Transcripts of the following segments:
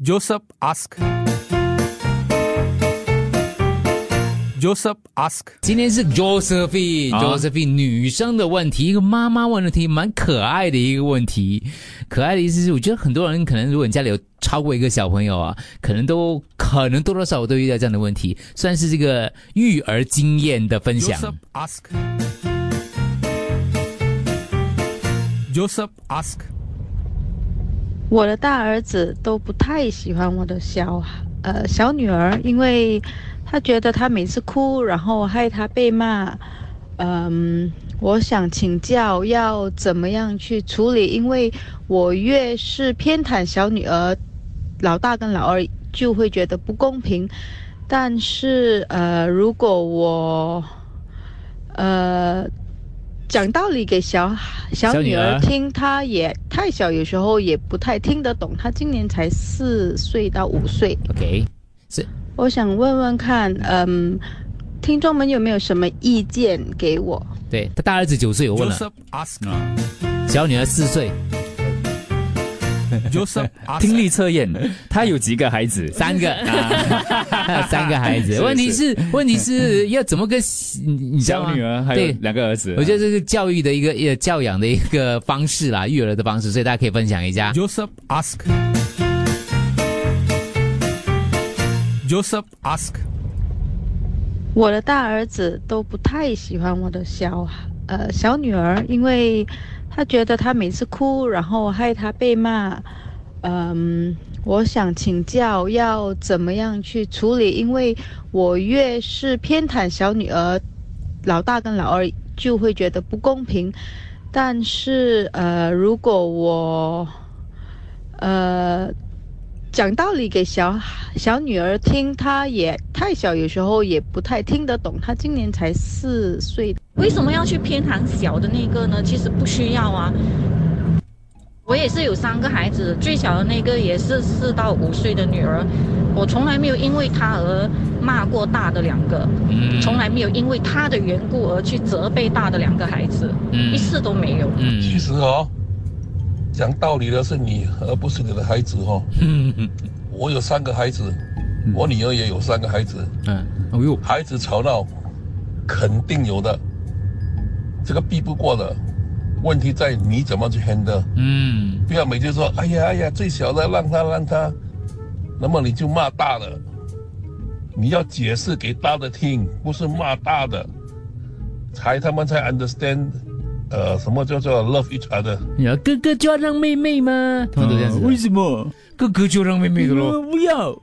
Joseph ask. Joseph ask. 今天是 Josephine，Josephine、女生的问题，一个妈妈问的题，蛮可爱的一个问题。可爱的意思是，我觉得很多人可能，如果你家里有超过一个小朋友啊，可能都可能多多少少都遇到这样的问题，算是这个育儿经验的分享。Joseph ask. Joseph ask. 我的大儿子都不太喜欢我的小呃小女儿，因为他觉得她每次哭，然后害她被骂。嗯，我想请教要怎么样去处理，因为我越是偏袒小女儿，老大跟老二就会觉得不公平。但是呃，如果我呃讲道理给小小女小女儿。儿听，她也太小，有时候也不太听得懂。她今年才四岁到五岁，OK，是。我想问问看，嗯，听众们有没有什么意见给我？对他大儿子九岁，我问了。小女儿四岁，Joseph 听力测验，他有几个孩子？三个，他有三个孩子。是问题是，问题是要怎么跟你你知道吗小女儿还有对两个儿子。我觉得这是教育的一个一个教养的一个方式啦，育儿的方式，所以大家可以分享一下。Joseph ask. Joseph ask. 我的大儿子都不太喜欢我的小呃小女儿，因为他觉得他每次哭，然后害他被骂。嗯，我想请教要怎么样去处理，因为我越是偏袒小女儿，老大跟老二就会觉得不公平。但是呃，如果我呃讲道理给小小女儿听，她也太小，有时候也不太听得懂。她今年才四岁，为什么要去偏袒小的那个呢？其实不需要啊。我也是有三个孩子，最小的那个也是四到五岁的女儿，我从来没有因为她而骂过大的两个，嗯从来没有因为她的缘故而去责备大的两个孩子，嗯一次都没有。嗯其实哦，讲道理的是你，而不是你的孩子哦。嗯我有三个孩子，我女儿也有三个孩子，嗯，哎呦，孩子吵闹肯定有的，这个避不过的。问题在你怎么去 handle，嗯不要每次说哎呀哎呀最小的让他让他，那么你就骂大的，你要解释给大的听，不是骂大的，才他们才 understand，呃，什么叫做 love each other。你要哥哥就要让妹妹吗？他们都这样子的。为什么？哥哥就让妹妹的咯。不要。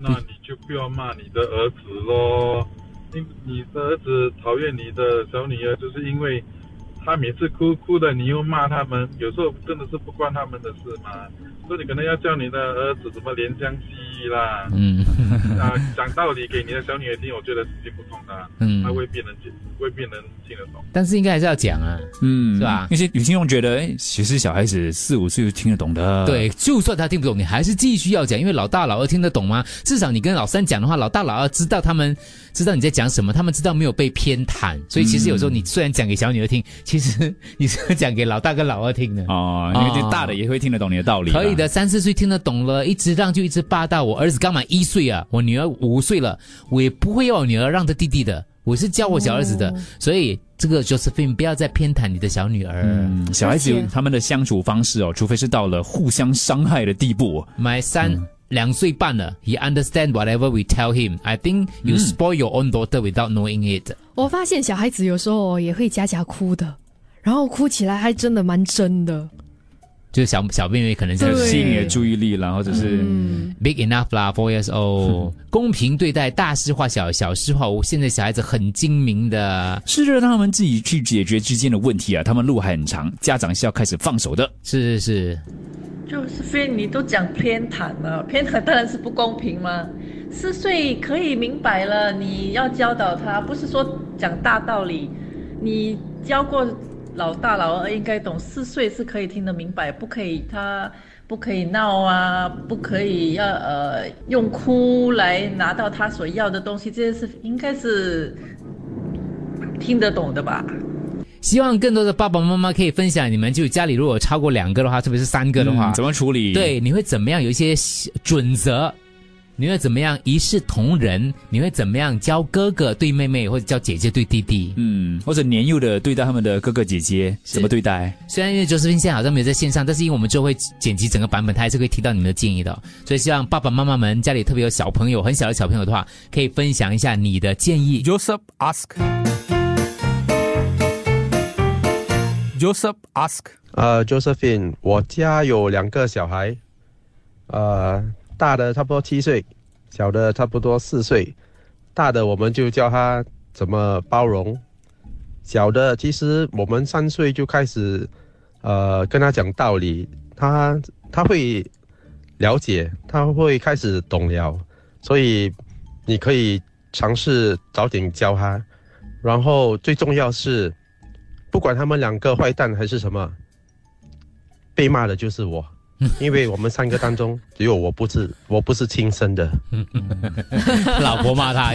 那你就不要骂你的儿子喽。因你的儿子讨厌你的小女儿，就是因为他每次哭哭的，你又骂他们，有时候真的是不关他们的事嘛。所以你可能要教你的儿子怎么怜香惜玉啦，嗯啊，讲道理给你的小女儿听，我觉得是听不通的，嗯他，未必能听未必能听得懂。但是应该还是要讲啊。嗯，是吧有些有听众觉得，哎，其实小孩子四五岁就听得懂的。对，就算他听不懂，你还是继续要讲，因为老大老二听得懂吗？至少你跟老三讲的话，老大老二知道他们知道你在讲什么，他们知道没有被偏袒。所以其实有时候你虽然讲给小女儿听，其实你是讲给老大跟老二听的。哦，因为这大的也会听得懂你的道理。可以。的，三四岁听得懂了，一直让就一直霸道。我儿子刚满一岁啊，我女儿五岁了，我也不会要我女儿让着弟弟的，我是教我小儿子的，所以这个 Josephine 不要再偏袒你的小女儿。嗯，小孩子他们的相处方式哦，除非是到了互相伤害的地步。My son、两岁半了，he understand whatever we tell him. I think you spoil your own daughter without knowing it. 我发现小孩子有时候也会假假哭的，然后哭起来还真的蛮真的。就是小小妹妹可能就是吸引你的注意力啦，或者是嗯，big enough 啦，four years old，、公平对待，大事化小，小事化无。现在小孩子很精明的，试着让他们自己去解决之间的问题啊。他们路还很长，家长是要开始放手的。是是是，就是非你都讲偏袒了，偏袒当然是不公平嘛。四岁可以明白了，你要教导他，不是说讲大道理。你教过老大老二应该懂，四岁是可以听得明白，不可以他不可以闹啊，不可以要呃用哭来拿到他所要的东西，这些是应该是听得懂的吧？希望更多的爸爸妈妈可以分享，你们就家里如果超过两个的话，特别是三个的话，嗯怎么处理？对，你会怎么样？有一些准则，你会怎么样一视同仁？你会怎么样教哥哥对妹妹，或者教姐姐对弟弟？嗯，或者年幼的对待他们的哥哥姐姐怎么对待？虽然因为 Josephine 现在好像没有在线上，但是因为我们之后会剪辑整个版本，他还是会提到你们的建议的。所以希望爸爸妈妈们家里特别有小朋友、很小的小朋友的话，可以分享一下你的建议。Joseph ask. Joseph ask. 呃，Josephine，我家有两个小孩，呃，大的差不多七岁，小的差不多四岁。大的我们就教他怎么包容，小的其实我们三岁就开始，呃，跟他讲道理，他他会了解，他会开始懂了，所以你可以尝试早点教他，然后最重要是，不管他们两个坏蛋还是什么。被骂的就是我，因为我们三个当中 只有我不是我不是亲生的。老婆骂他，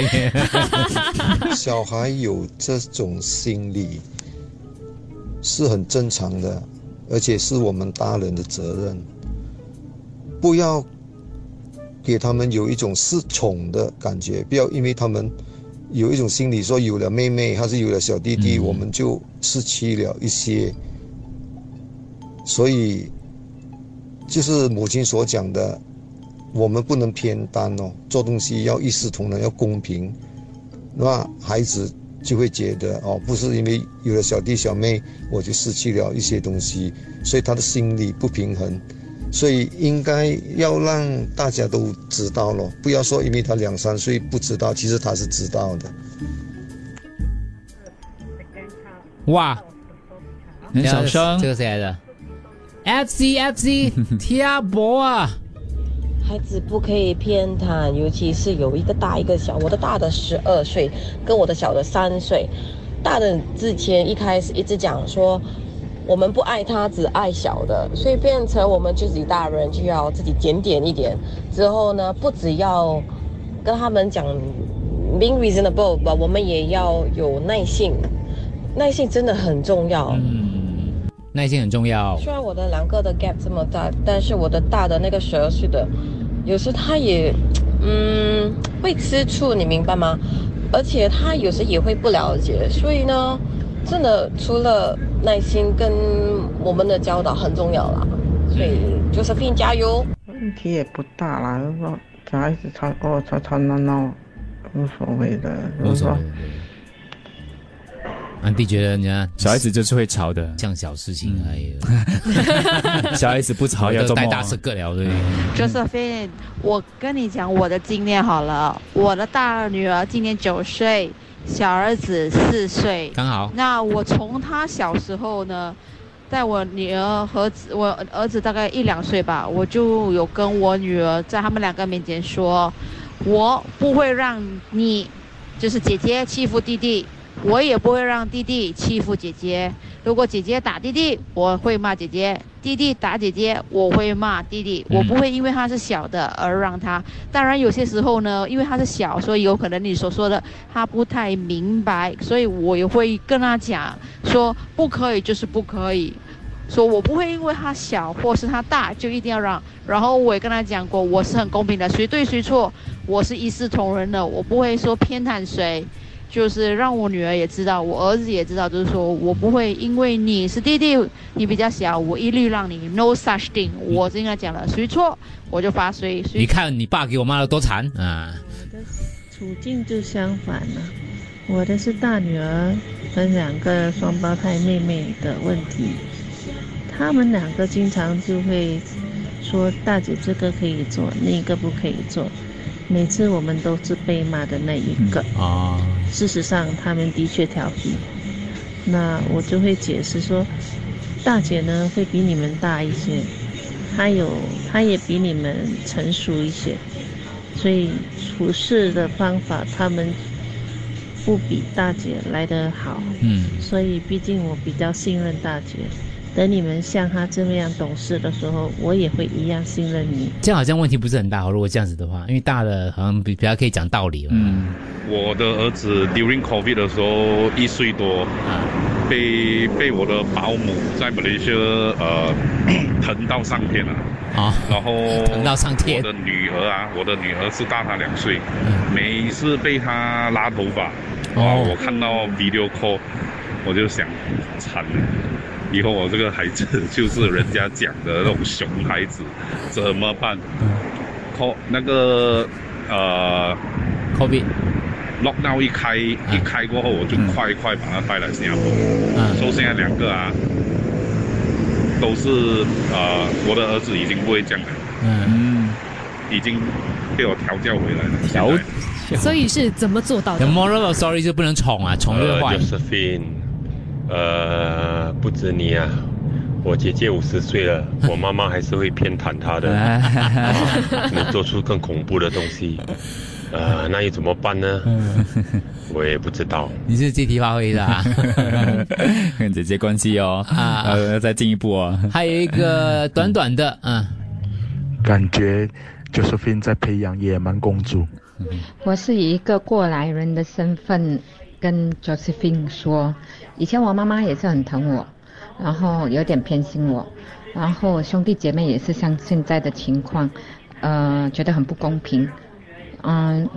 小孩有这种心理是很正常的，而且是我们大人的责任。不要给他们有一种失宠的感觉，不要因为他们有一种心理说有了妹妹还是有了小弟弟，我们就失去了一些。所以，就是母亲所讲的，我们不能偏担哦，做东西要一视同仁，要公平。那孩子就会觉得哦，不是因为有了小弟小妹，我就失去了一些东西，所以他的心理不平衡。所以应该要让大家都知道了，不要说因为他两三岁不知道，其实他是知道的。哇，很小声这个谁来的？FC FC 贴博啊！孩子不可以偏袒，尤其是有一个大一个小。我的大的十二岁，跟我的小的三岁。大的之前一开始一直讲说，我们不爱他，只爱小的，所以变成我们自己大人就要自己检点一点。之后呢，不只要跟他们讲 being reasonable，吧，我们也要有耐性。耐性真的很重要。嗯，耐心很重要。虽然我的两个的 gap 这么大，但是我的大的那个十二岁的，有时他也，嗯，会吃醋，你明白吗？而且他有时也会不了解，所以呢，真的除了耐心跟我们的教导很重要啦。所以 Josephine 加油。问题也不大啦，就是说小孩子吵哦吵吵闹闹，无所谓的，就是说。安迪觉得，你看小孩子就是会吵的，像小事情而已。小孩子不吵要带大事各聊对。Josephine，我跟你讲我的经验好了，我的大女儿今年九岁，小儿子四岁，刚好。那我从他小时候呢，在我女儿和我儿子大概一两岁吧，我就有跟我女儿在他们两个面前说，我不会让你，就是姐姐欺负弟弟。我也不会让弟弟欺负姐姐。如果姐姐打弟弟，我会骂姐姐；弟弟打姐姐，我会骂弟弟。我不会因为他是小的而让他。当然，有些时候呢，因为他是小，所以有可能你所说的他不太明白，所以我也会跟他讲说不可以就是不可以。说我不会因为他小或是他大就一定要让。然后我也跟他讲过，我是很公平的，谁对谁错，我是一视同仁的，我不会说偏袒谁。就是让我女儿也知道，我儿子也知道，就是说我不会因为你是弟弟，你比较小，我一律让你 no such thing。我是应该讲了，谁错我就罚谁。你看你爸给我骂的多惨啊！我的处境就相反了，我的是大女儿跟两个双胞胎妹妹的问题，他们两个经常就会说大姐这个可以做，那个不可以做。每次我们都是被骂的那一个啊、嗯。事实上，他们的确调皮。那我就会解释说，大姐呢会比你们大一些，她有，她也比你们成熟一些，所以处事的方法他们不比大姐来得好。嗯。所以，毕竟我比较信任大姐。等你们像他这么样懂事的时候，我也会一样信任你。这样好像问题不是很大哦。如果这样子的话，因为大的好像比比较可以讲道理了。嗯，我的儿子 during COVID 的时候一岁多，被被我的保姆在马来西亚呃 疼到上天了啊，然后疼到上天我的女儿啊，我的女儿是大他两岁，每次被他拉头发，哇，哦我看到 video call，我就想惨了。以后我这个孩子就是人家讲的那种熊孩子，怎么办？call 那个呃 COVID lockdown 一开一开过后，我就快快把他带来新加坡。嗯所以现在两个啊，都是呃，我的儿子已经不会这样了，嗯，已经被我调教回来了。调所以是怎么做到 The 的？moral of story 就不能宠啊，宠越坏呃，不止你啊，我姐姐五十岁了，我妈妈还是会偏袒她的，能做出更恐怖的东西，呃，那又怎么办呢？我也不知道。你是借题发挥的啊。跟姐姐关系哦，啊呃，再进一步哦。还有一个短短的，嗯，感觉 Josephine 在培养野蛮公主。我是以一个过来人的身份跟 Josephine 说，以前我妈妈也是很疼我，然后有点偏心我，然后兄弟姐妹也是像现在的情况，呃，觉得很不公平，嗯，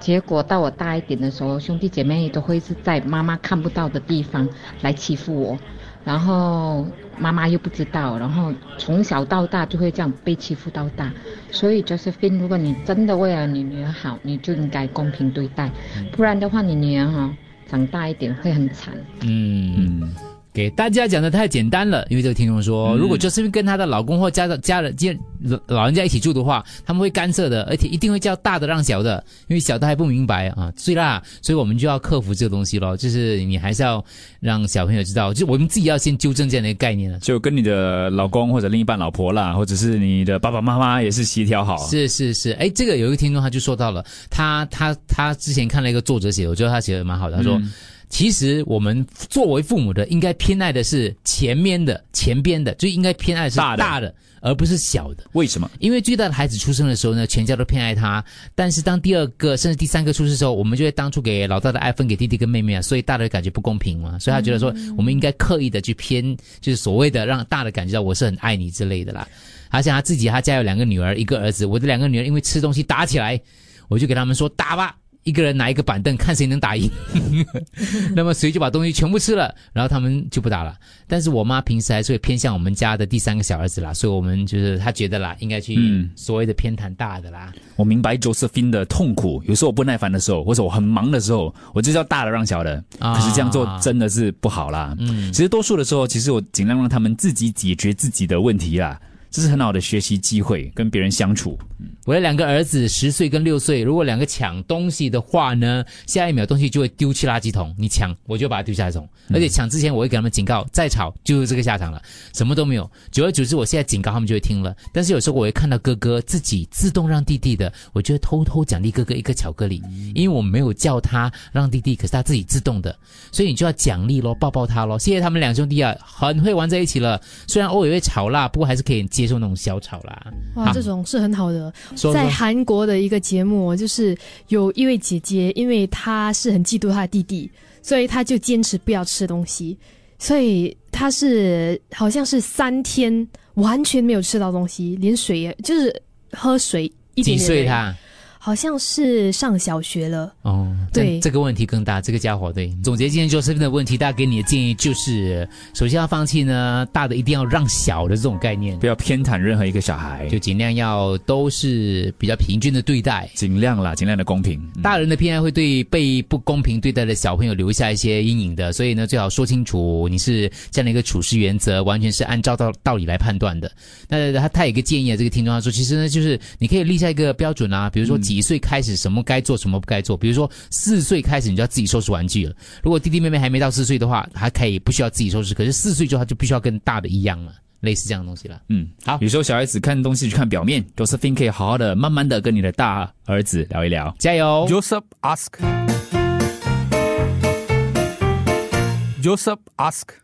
结果到我大一点的时候，兄弟姐妹都会是在妈妈看不到的地方来欺负我，然后妈妈又不知道，然后从小到大就会这样被欺负到大。所以就是斌如果你真的为了你女儿好，你就应该公平对待，不然的话，你女儿哈、长大一点会很惨。嗯，给大家讲的太简单了，因为这个听众说，如果 Josephine 跟她的老公或家的家人、家老人家一起住的话，他们会干涉的，而且一定会叫大的让小的，因为小的还不明白啊，所以啦，所以我们就要克服这个东西咯，就是你还是要让小朋友知道，就我们自己要先纠正这样的一个概念了。就跟你的老公或者另一半老婆啦，或者是你的爸爸妈妈也是协调好。是是是，哎，这个有一个听众他就说到了，他他他之前看了一个作者写的，我觉得他写的蛮好的，他说。嗯其实我们作为父母的，应该偏爱的是前面的、前边的，就应该偏爱的是大的大的，而不是小的。为什么？因为最大的孩子出生的时候呢，全家都偏爱他，但是当第二个甚至第三个出生的时候，我们就会当初给老大的爱分给弟弟跟妹妹啊，所以大的感觉不公平嘛，所以他觉得说，我们应该刻意的去偏，就是所谓的让大的感觉到我是很爱你之类的啦。而且他自己，他家有两个女儿，一个儿子，我的两个女儿因为吃东西打起来，我就给他们说打吧。一个人拿一个板凳，看谁能打赢，那么谁就把东西全部吃了，然后他们就不打了。但是我妈平时还是会偏向我们家的第三个小儿子啦，所以我们就是她觉得啦，应该去嗯所谓的偏袒大的啦。我明白 Josephine 的痛苦，有时候我不耐烦的时候，或者我很忙的时候，我就叫大的让小的。啊可是这样做真的是不好啦。嗯其实多数的时候，其实我尽量让他们自己解决自己的问题啦，这是很好的学习机会，跟别人相处。我的两个儿子十岁跟六岁，如果两个抢东西的话呢，下一秒东西就会丢去垃圾桶，你抢我就把它丢下垃圾桶，而且抢之前我会给他们警告，再吵就是这个下场了，什么都没有。久而久之，我现在警告他们就会听了，但是有时候我会看到哥哥自己自动让弟弟的，我就会偷偷奖励哥哥一个巧克力，因为我没有叫他让弟弟，可是他自己自动的，所以你就要奖励咯，抱抱他咯。谢谢他们两兄弟啊，很会玩在一起了，虽然偶尔会吵啦，不过还是可以接受那种小吵啦。哇，这种是很好的。说在韩国的一个节目，就是有一位姐姐，因为她是很嫉妒她的弟弟，所以她就坚持不要吃东西，所以她是好像是三天完全没有吃到东西，连水也就是喝水一点点。几岁他？好像是上小学了。哦，对这个问题更大。这个家伙对，总结今天 Josephine 的问题，大家给你的建议就是，首先要放弃呢，大的一定要让小的这种概念，不要偏袒任何一个小孩，就尽量要都是比较平均的对待，尽量啦，尽量的公平。嗯大人的偏爱会对被不公平对待的小朋友留下一些阴影的，所以呢，最好说清楚你是这样的一个处事原则，完全是按照道道理来判断的。那他他有一个建议啊，这个听众他说，其实呢，就是你可以立下一个标准啊，比如说几岁开始什么该做，什么不该做，比如说四岁开始你就要自己收拾玩具了。如果弟弟妹妹还没到四岁的话，还可以不需要自己收拾，可是四岁之后他就必须要跟大的一样了。类似这样的东西了，嗯，好。有时候小孩子看东西去看表面，Josephine 可以好好的、慢慢的跟你的大儿子聊一聊，加油。Joseph ask. Joseph ask.